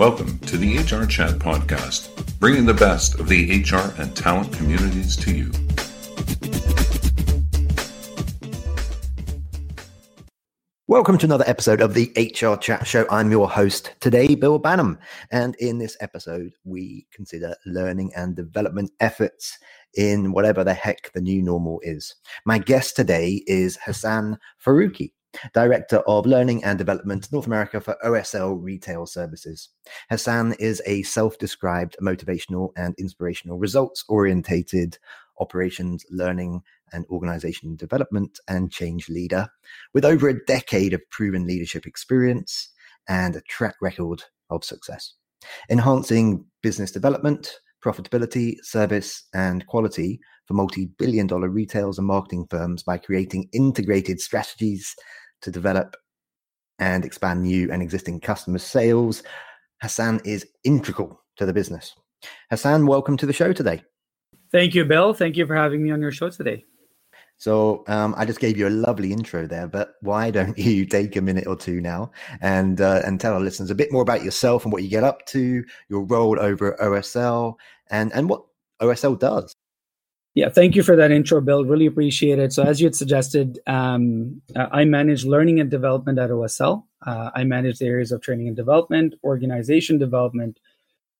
Welcome to the HR Chat Podcast, bringing the best of the HR and talent communities to you. Welcome to another episode of the HR Chat Show. I'm your host today, Bill Banham. And in this episode, we consider learning and development efforts in whatever the heck the new normal is. My guest today is Hassan Farooqi. Director of Learning and Development North America for OSL Retail Services. Hassan is a self described motivational and inspirational results orientated operations, learning, and organization development and change leader with over a decade of proven leadership experience and a track record of success. Enhancing business development, profitability, service, and quality for multi billion dollar retails and marketing firms by creating integrated strategies to develop and expand new and existing customer sales. Hassan is integral to the business. Hassan, welcome to the show today. Thank you, Bill. Thank you for having me on your show today. So um, I just gave you a lovely intro there, but why don't you take a minute or two now and uh, and tell our listeners a bit more about yourself and what you get up to, your role over at OSL, and and what OSL does. Yeah, thank you for that intro, Bill. Really appreciate it. So, as you had suggested, um, uh, I manage learning and development at OSL. Uh, I manage the areas of training and development, organization development,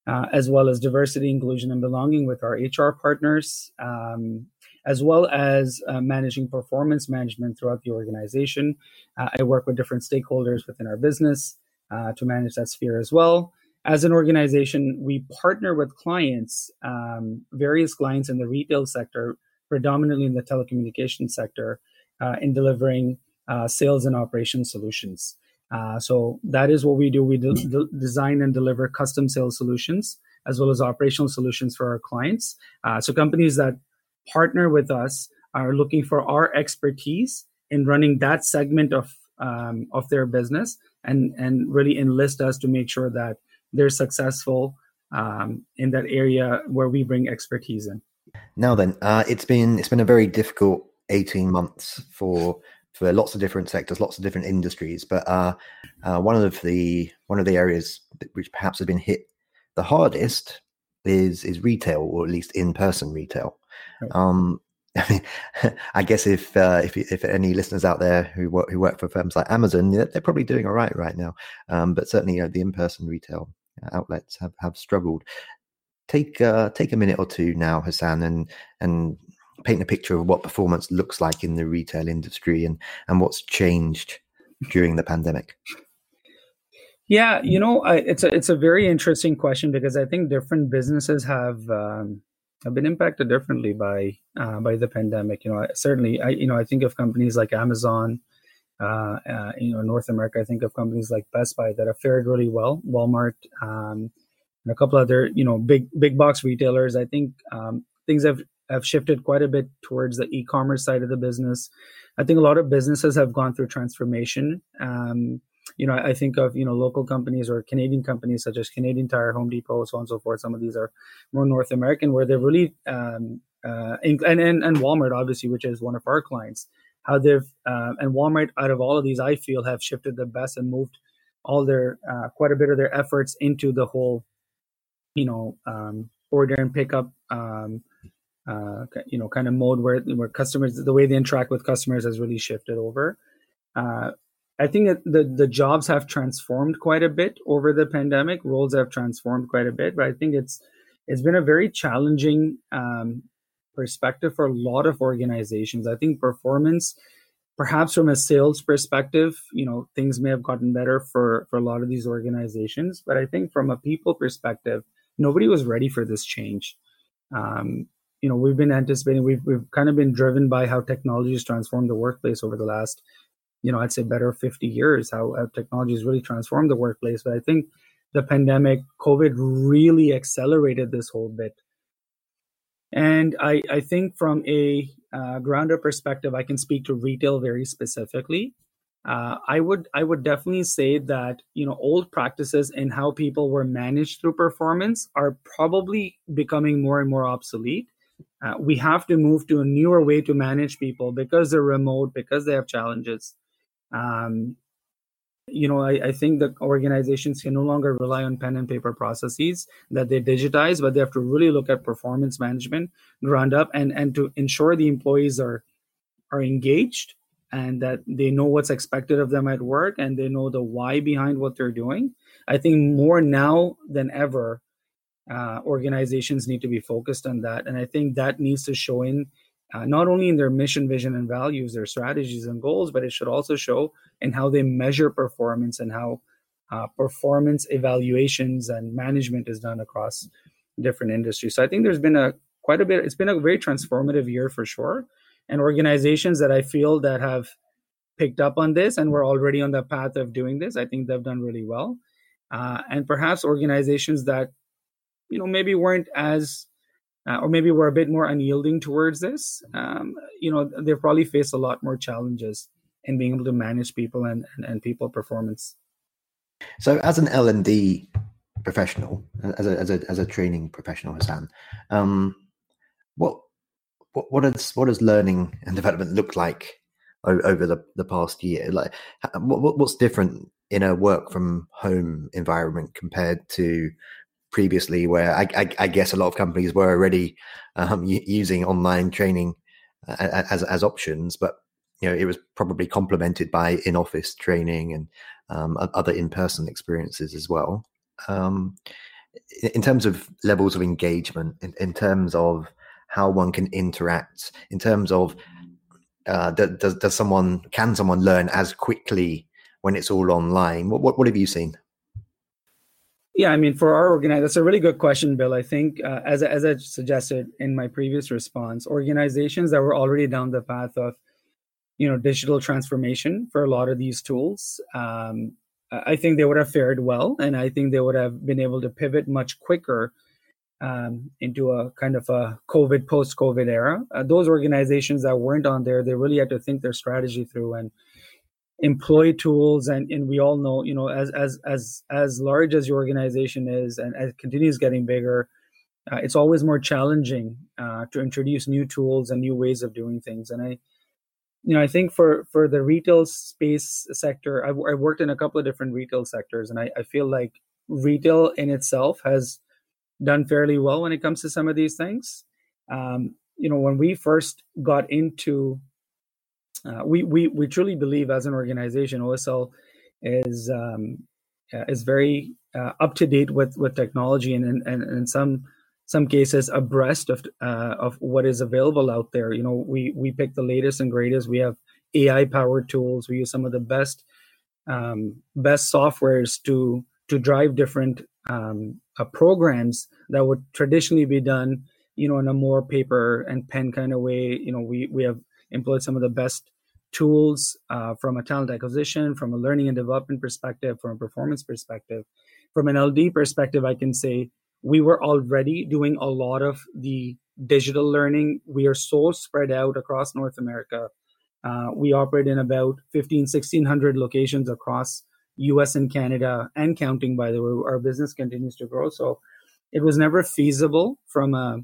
uh, as well as diversity, inclusion, and belonging with our HR partners, um, as well as uh, managing performance management throughout the organization. Uh, I work with different stakeholders within our business uh, to manage that sphere as well as an organization, we partner with clients, um, various clients in the retail sector, predominantly in the telecommunications sector, uh, in delivering uh, sales and operation solutions. Uh, so that is what we do. We de- de- design and deliver custom sales solutions as well as operational solutions for our clients. Uh, so companies that partner with us are looking for our expertise in running that segment of um, of their business and and really enlist us to make sure that they're successful um, in that area where we bring expertise in. Now then, uh, it's been it's been a very difficult eighteen months for for lots of different sectors, lots of different industries. But uh, uh, one of the one of the areas which perhaps has been hit the hardest is is retail, or at least in person retail. Right. Um, I guess if uh, if if any listeners out there who work who work for firms like Amazon, they're probably doing all right right now. Um, but certainly, you know, the in person retail outlets have, have struggled. Take uh, take a minute or two now, Hassan, and and paint a picture of what performance looks like in the retail industry and and what's changed during the pandemic. Yeah, you know, I, it's a it's a very interesting question because I think different businesses have um, have been impacted differently by uh, by the pandemic. You know, certainly, I you know I think of companies like Amazon, uh, uh, you know, North America, I think of companies like Best Buy that have fared really well, Walmart, um, and a couple other, you know, big big box retailers. I think um, things have have shifted quite a bit towards the e-commerce side of the business. I think a lot of businesses have gone through transformation. Um, you know, I think of you know local companies or Canadian companies such as Canadian Tire, Home Depot, so on and so forth. Some of these are more North American, where they're really um, uh, and, and and Walmart, obviously, which is one of our clients how they've uh, and Walmart out of all of these, I feel have shifted the best and moved all their uh, quite a bit of their efforts into the whole, you know, um, order and pickup, um, uh, you know, kind of mode where where customers the way they interact with customers has really shifted over. Uh, I think that the the jobs have transformed quite a bit over the pandemic. Roles have transformed quite a bit, but I think it's it's been a very challenging um, perspective for a lot of organizations. I think performance, perhaps from a sales perspective, you know, things may have gotten better for, for a lot of these organizations. But I think from a people perspective, nobody was ready for this change. Um, you know, we've been anticipating, we've, we've kind of been driven by how technology has transformed the workplace over the last, you know, I'd say better 50 years, how, how technology has really transformed the workplace. But I think the pandemic, COVID really accelerated this whole bit. And I, I think from a uh, grounder perspective, I can speak to retail very specifically. Uh, I would I would definitely say that you know old practices and how people were managed through performance are probably becoming more and more obsolete. Uh, we have to move to a newer way to manage people because they're remote, because they have challenges. Um, you know I, I think that organizations can no longer rely on pen and paper processes that they digitize but they have to really look at performance management ground up and and to ensure the employees are are engaged and that they know what's expected of them at work and they know the why behind what they're doing. I think more now than ever uh, organizations need to be focused on that. And i think that needs to show in uh, not only in their mission vision and values their strategies and goals but it should also show in how they measure performance and how uh, performance evaluations and management is done across different industries so i think there's been a quite a bit it's been a very transformative year for sure and organizations that I feel that have picked up on this and we're already on the path of doing this, I think they've done really well. Uh, and perhaps organizations that you know maybe weren't as uh, or maybe were a bit more unyielding towards this um, you know they've probably faced a lot more challenges in being able to manage people and, and, and people performance so as an l&d professional as a, as a, as a training professional hassan um, what what what does what does learning and development look like over the, the past year? Like, what, what's different in a work from home environment compared to previously, where I, I, I guess a lot of companies were already um, using online training uh, as as options, but you know it was probably complemented by in office training and um, other in person experiences as well. Um, in terms of levels of engagement, in, in terms of how one can interact in terms of uh, does, does someone can someone learn as quickly when it's all online what, what, what have you seen yeah i mean for our organization that's a really good question bill i think uh, as, as i suggested in my previous response organizations that were already down the path of you know digital transformation for a lot of these tools um, i think they would have fared well and i think they would have been able to pivot much quicker um, into a kind of a COVID, post COVID era. Uh, those organizations that weren't on there, they really had to think their strategy through and employ tools. And, and we all know, you know, as, as, as, as large as your organization is and as it continues getting bigger, uh, it's always more challenging uh, to introduce new tools and new ways of doing things. And I, you know, I think for for the retail space sector, I've, I've worked in a couple of different retail sectors, and I, I feel like retail in itself has done fairly well when it comes to some of these things. Um, you know, when we first got into, uh, we we we truly believe as an organization, OSL is um, uh, is very uh, up to date with with technology and and, and in some some cases abreast of uh, of what is available out there. You know, we we pick the latest and greatest. We have AI powered tools. We use some of the best um, best softwares to to drive different um, uh, programs that would traditionally be done, you know, in a more paper and pen kind of way. You know, we we have employed some of the best tools uh, from a talent acquisition, from a learning and development perspective, from a performance perspective. From an LD perspective, I can say we were already doing a lot of the digital learning. We are so spread out across North America. Uh, we operate in about 15, 1600 locations across US and Canada and counting, by the way, our business continues to grow. So it was never feasible from a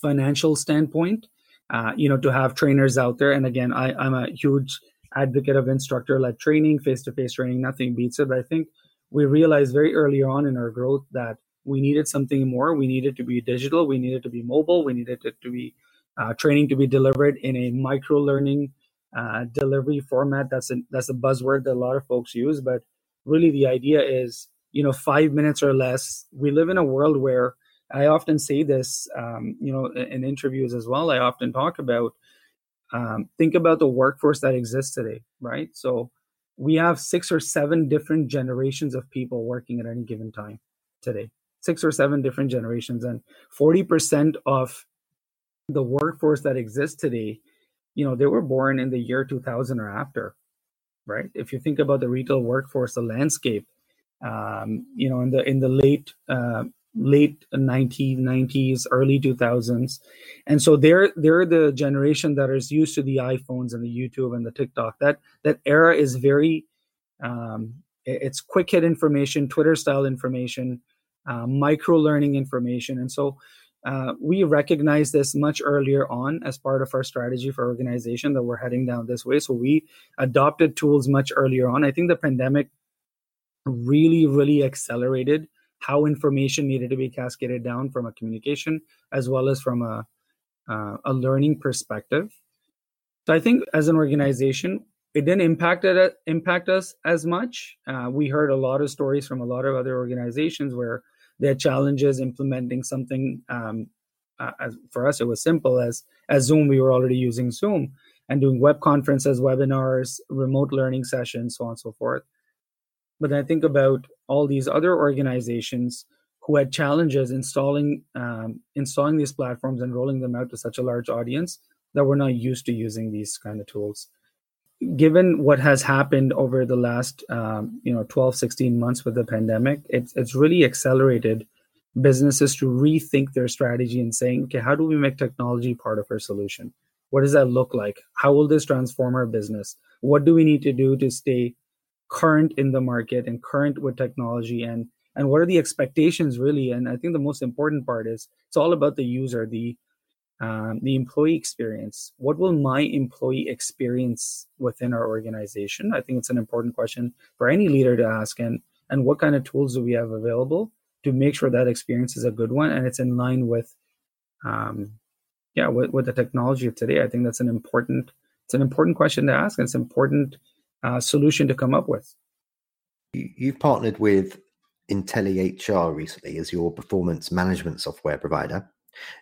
financial standpoint, uh, you know, to have trainers out there. And again, I, I'm a huge advocate of instructor led training, face to face training, nothing beats it. But I think we realized very early on in our growth that we needed something more. We needed to be digital, we needed to be mobile, we needed it to be uh, training to be delivered in a micro learning uh, delivery format. That's a that's a buzzword that a lot of folks use, but really the idea is you know five minutes or less. We live in a world where I often say this, um, you know, in interviews as well. I often talk about um, think about the workforce that exists today, right? So we have six or seven different generations of people working at any given time today. Six or seven different generations, and forty percent of the workforce that exists today you know they were born in the year 2000 or after right if you think about the retail workforce the landscape um, you know in the in the late uh, late 1990s early 2000s and so they're they're the generation that is used to the iphones and the youtube and the tiktok that that era is very um, it's quick hit information twitter style information uh, micro learning information and so uh, we recognize this much earlier on as part of our strategy for organization that we're heading down this way. So we adopted tools much earlier on. I think the pandemic really, really accelerated how information needed to be cascaded down from a communication as well as from a uh, a learning perspective. So I think as an organization, it didn't impact it impact us as much. Uh, we heard a lot of stories from a lot of other organizations where had challenges implementing something. Um, uh, as, for us, it was simple as as Zoom. We were already using Zoom and doing web conferences, webinars, remote learning sessions, so on and so forth. But I think about all these other organizations who had challenges installing um, installing these platforms and rolling them out to such a large audience that were not used to using these kind of tools. Given what has happened over the last um, you know 12 16 months with the pandemic it's, it's really accelerated businesses to rethink their strategy and saying okay how do we make technology part of our solution? What does that look like? How will this transform our business? What do we need to do to stay current in the market and current with technology and and what are the expectations really and i think the most important part is it's all about the user the um, the employee experience. What will my employee experience within our organization? I think it's an important question for any leader to ask. And and what kind of tools do we have available to make sure that experience is a good one and it's in line with, um, yeah, with, with the technology of today. I think that's an important it's an important question to ask. And it's important uh, solution to come up with. You've partnered with IntelliHR recently as your performance management software provider.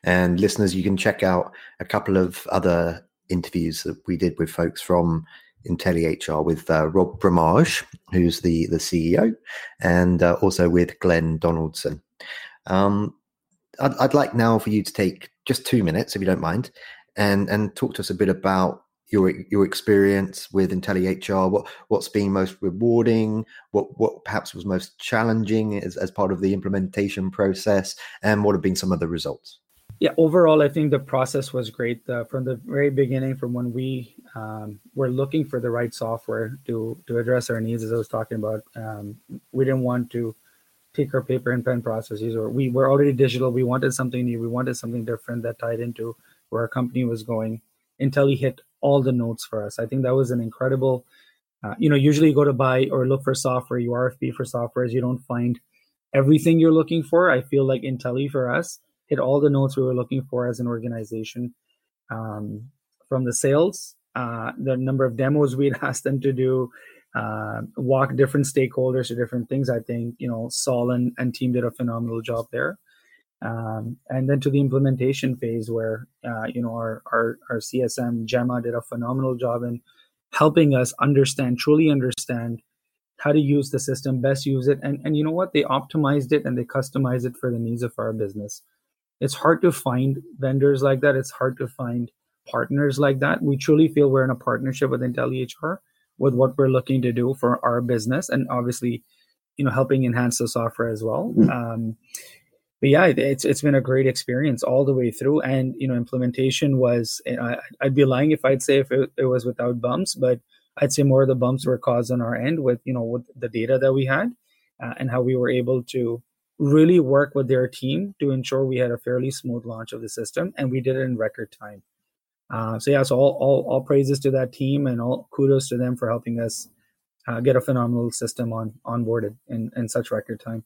And listeners, you can check out a couple of other interviews that we did with folks from IntelliHR with uh, Rob Bromage, who's the, the CEO, and uh, also with Glenn Donaldson. Um, I'd, I'd, like now for you to take just two minutes, if you don't mind, and, and talk to us a bit about your your experience with IntelliHR, what what's been most rewarding, what what perhaps was most challenging as, as part of the implementation process, and what have been some of the results. Yeah, overall, I think the process was great uh, from the very beginning. From when we um, were looking for the right software to to address our needs, as I was talking about, um, we didn't want to take our paper and pen processes, or we were already digital. We wanted something new. We wanted something different that tied into where our company was going. Intelli hit all the notes for us. I think that was an incredible. Uh, you know, usually you go to buy or look for software, you RFP for software, as you don't find everything you're looking for. I feel like Intelli for us hit all the notes we were looking for as an organization. Um, from the sales, uh, the number of demos we'd asked them to do, uh, walk different stakeholders to different things. I think you know Saul and, and team did a phenomenal job there. Um, and then to the implementation phase where uh, you know our, our, our csm gemma did a phenomenal job in helping us understand truly understand how to use the system best use it. And, and you know what? They optimized it and they customized it for the needs of our business. It's hard to find vendors like that. It's hard to find partners like that. We truly feel we're in a partnership with IntelliHR with what we're looking to do for our business and obviously you know helping enhance the software as well. Mm-hmm. um, but yeah, it's it's been a great experience all the way through. And you know, implementation was I, would be lying if I'd say if it, it, was without bumps, but I'd say more of the bumps were caused on our end with you know with the data that we had uh, and how we were able to really work with their team to ensure we had a fairly smooth launch of the system, and we did it in record time. Uh, so yeah, so all, all all praises to that team and all kudos to them for helping us uh, get a phenomenal system on onboarded in in such record time.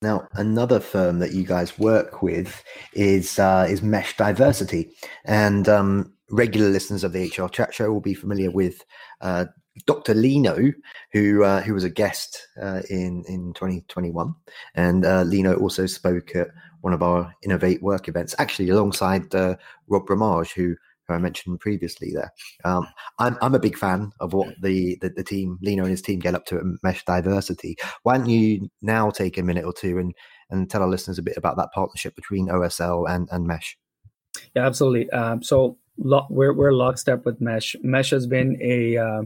Now, another firm that you guys work with is uh, is Mesh Diversity, and um, regular listeners of the HR Chat Show will be familiar with uh, Dr. Lino, who uh, who was a guest uh, in in 2021, and uh, Lino also spoke at one of our Innovate Work events, actually alongside uh, Rob Bromage, who who I mentioned previously there. Um, I'm, I'm a big fan of what the, the, the, team, Lino and his team, get up to at Mesh Diversity. Why don't you now take a minute or two and, and tell our listeners a bit about that partnership between OSL and, and Mesh? Yeah, absolutely. Um, so lo- we're, we're lockstep with Mesh. Mesh has been a uh,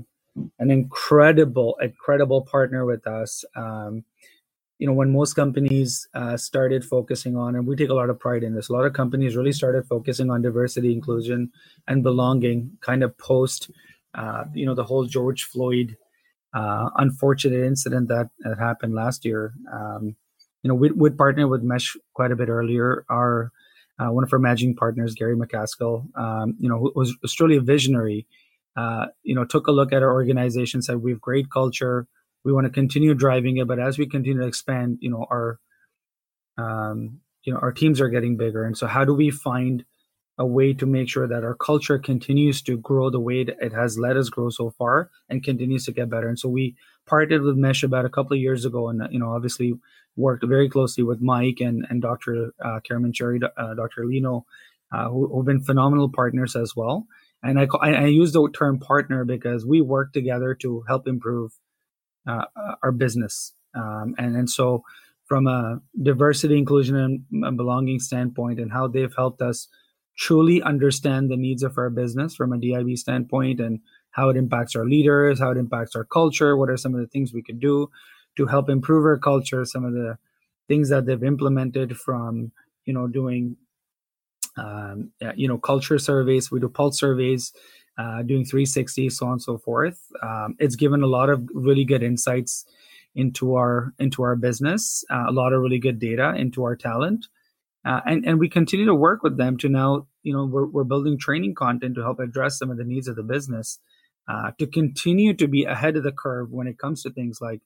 an incredible, incredible partner with us. Um, you know when most companies uh, started focusing on and we take a lot of pride in this a lot of companies really started focusing on diversity inclusion and belonging kind of post uh, you know the whole george floyd uh, unfortunate incident that, that happened last year um, you know, we would partner with Mesh quite a bit earlier. Our uh, one of our managing partners, Gary McCaskill, um, you know, was, was truly a visionary. Uh, you know, took a look at our organization, said we have great culture, we want to continue driving it, but as we continue to expand, you know, our um, you know our teams are getting bigger, and so how do we find a way to make sure that our culture continues to grow the way that it has let us grow so far and continues to get better. And so we partnered with Mesh about a couple of years ago, and you know, obviously worked very closely with Mike and and Dr. Uh, Cherry, uh, Dr. Lino, uh, who, who've been phenomenal partners as well. And I, I use the term partner because we work together to help improve uh, our business. Um, and and so from a diversity, inclusion, and belonging standpoint, and how they've helped us truly understand the needs of our business from a DIB standpoint and how it impacts our leaders, how it impacts our culture, what are some of the things we could do to help improve our culture, some of the things that they've implemented from, you know, doing, um, you know, culture surveys, we do pulse surveys, uh, doing 360, so on and so forth. Um, it's given a lot of really good insights into our into our business, uh, a lot of really good data into our talent, uh, and and we continue to work with them to now you know we're, we're building training content to help address some of the needs of the business uh, to continue to be ahead of the curve when it comes to things like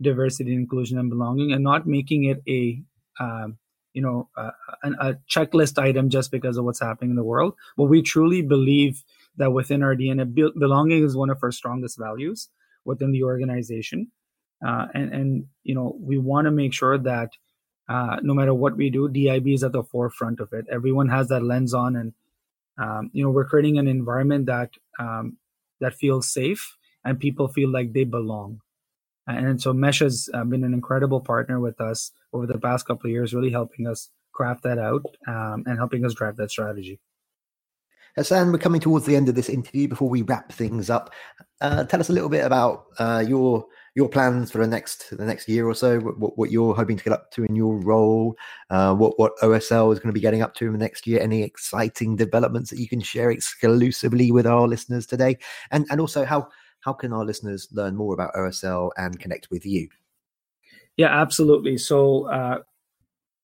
diversity inclusion and belonging and not making it a um, you know a, a checklist item just because of what's happening in the world but we truly believe that within our dna belonging is one of our strongest values within the organization uh, and and you know we want to make sure that uh, no matter what we do, DIB is at the forefront of it. Everyone has that lens on, and um, you know we're creating an environment that um, that feels safe and people feel like they belong. And so Mesh has uh, been an incredible partner with us over the past couple of years, really helping us craft that out um, and helping us drive that strategy. Hassan, we're coming towards the end of this interview. Before we wrap things up, uh, tell us a little bit about uh, your your plans for the next the next year or so, what, what you're hoping to get up to in your role, uh, what what OSL is going to be getting up to in the next year, any exciting developments that you can share exclusively with our listeners today, and and also how how can our listeners learn more about OSL and connect with you? Yeah, absolutely. So. Uh,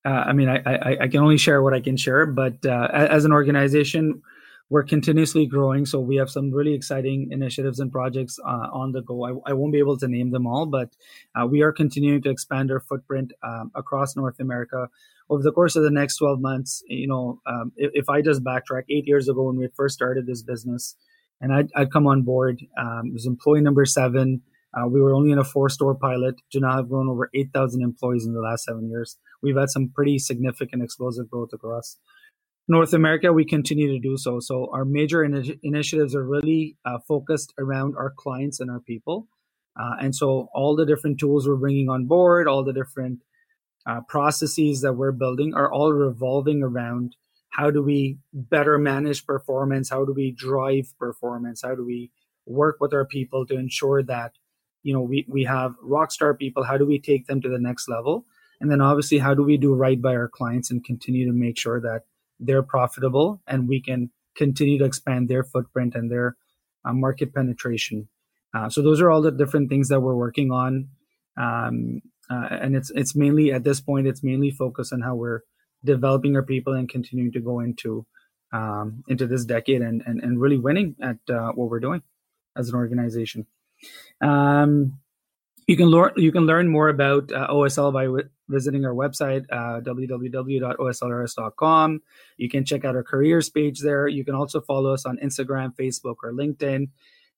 uh, I mean, I, I, I, can only share what I can share, but uh, as an organization, we're continuously growing. So we have some really exciting initiatives and projects uh, on the go. I, I, won't be able to name them all, but uh, we are continuing to expand our footprint um, across North America over the course of the next 12 months. You know, um, if, if, I just backtrack eight years ago when we first started this business, and I'd, I'd come on board, um, it was employee number seven. Uh, we were only in a four store pilot to now have grown over 8,000 employees in the last seven years. We've had some pretty significant explosive growth across North America, we continue to do so. So our major in- initiatives are really uh, focused around our clients and our people. Uh, and so all the different tools we're bringing on board, all the different uh, processes that we're building are all revolving around how do we better manage performance? How do we drive performance? How do we work with our people to ensure that, you know, we, we have rock star people? How do we take them to the next level? And then obviously, how do we do right by our clients and continue to make sure that they're profitable and we can continue to expand their footprint and their uh, market penetration. Uh, so those are all the different things that we're working on, um, uh, and it's it's mainly at this point it's mainly focused on how we're developing our people and continuing to go into um, into this decade and, and and really winning at uh, what we're doing as an organization. Um, you can learn you can learn more about uh, OSL by visiting our website uh, www.oslrs.com. You can check out our careers page there. You can also follow us on Instagram, Facebook, or LinkedIn.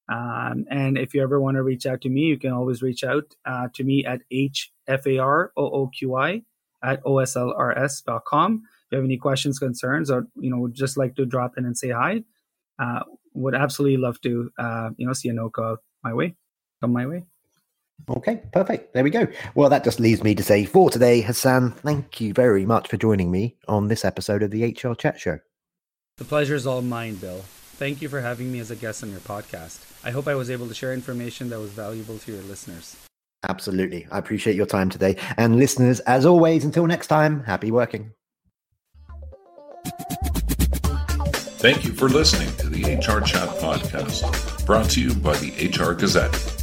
Um, and if you ever want to reach out to me, you can always reach out uh, to me at hfarooqi at oslrs.com. If you have any questions, concerns, or you know would just like to drop in and say hi, uh, would absolutely love to uh, you know see Anoka my way, come my way. Okay, perfect. There we go. Well, that just leaves me to say for today, Hassan, thank you very much for joining me on this episode of the HR Chat Show. The pleasure is all mine, Bill. Thank you for having me as a guest on your podcast. I hope I was able to share information that was valuable to your listeners. Absolutely. I appreciate your time today. And listeners, as always, until next time, happy working. Thank you for listening to the HR Chat Podcast, brought to you by the HR Gazette.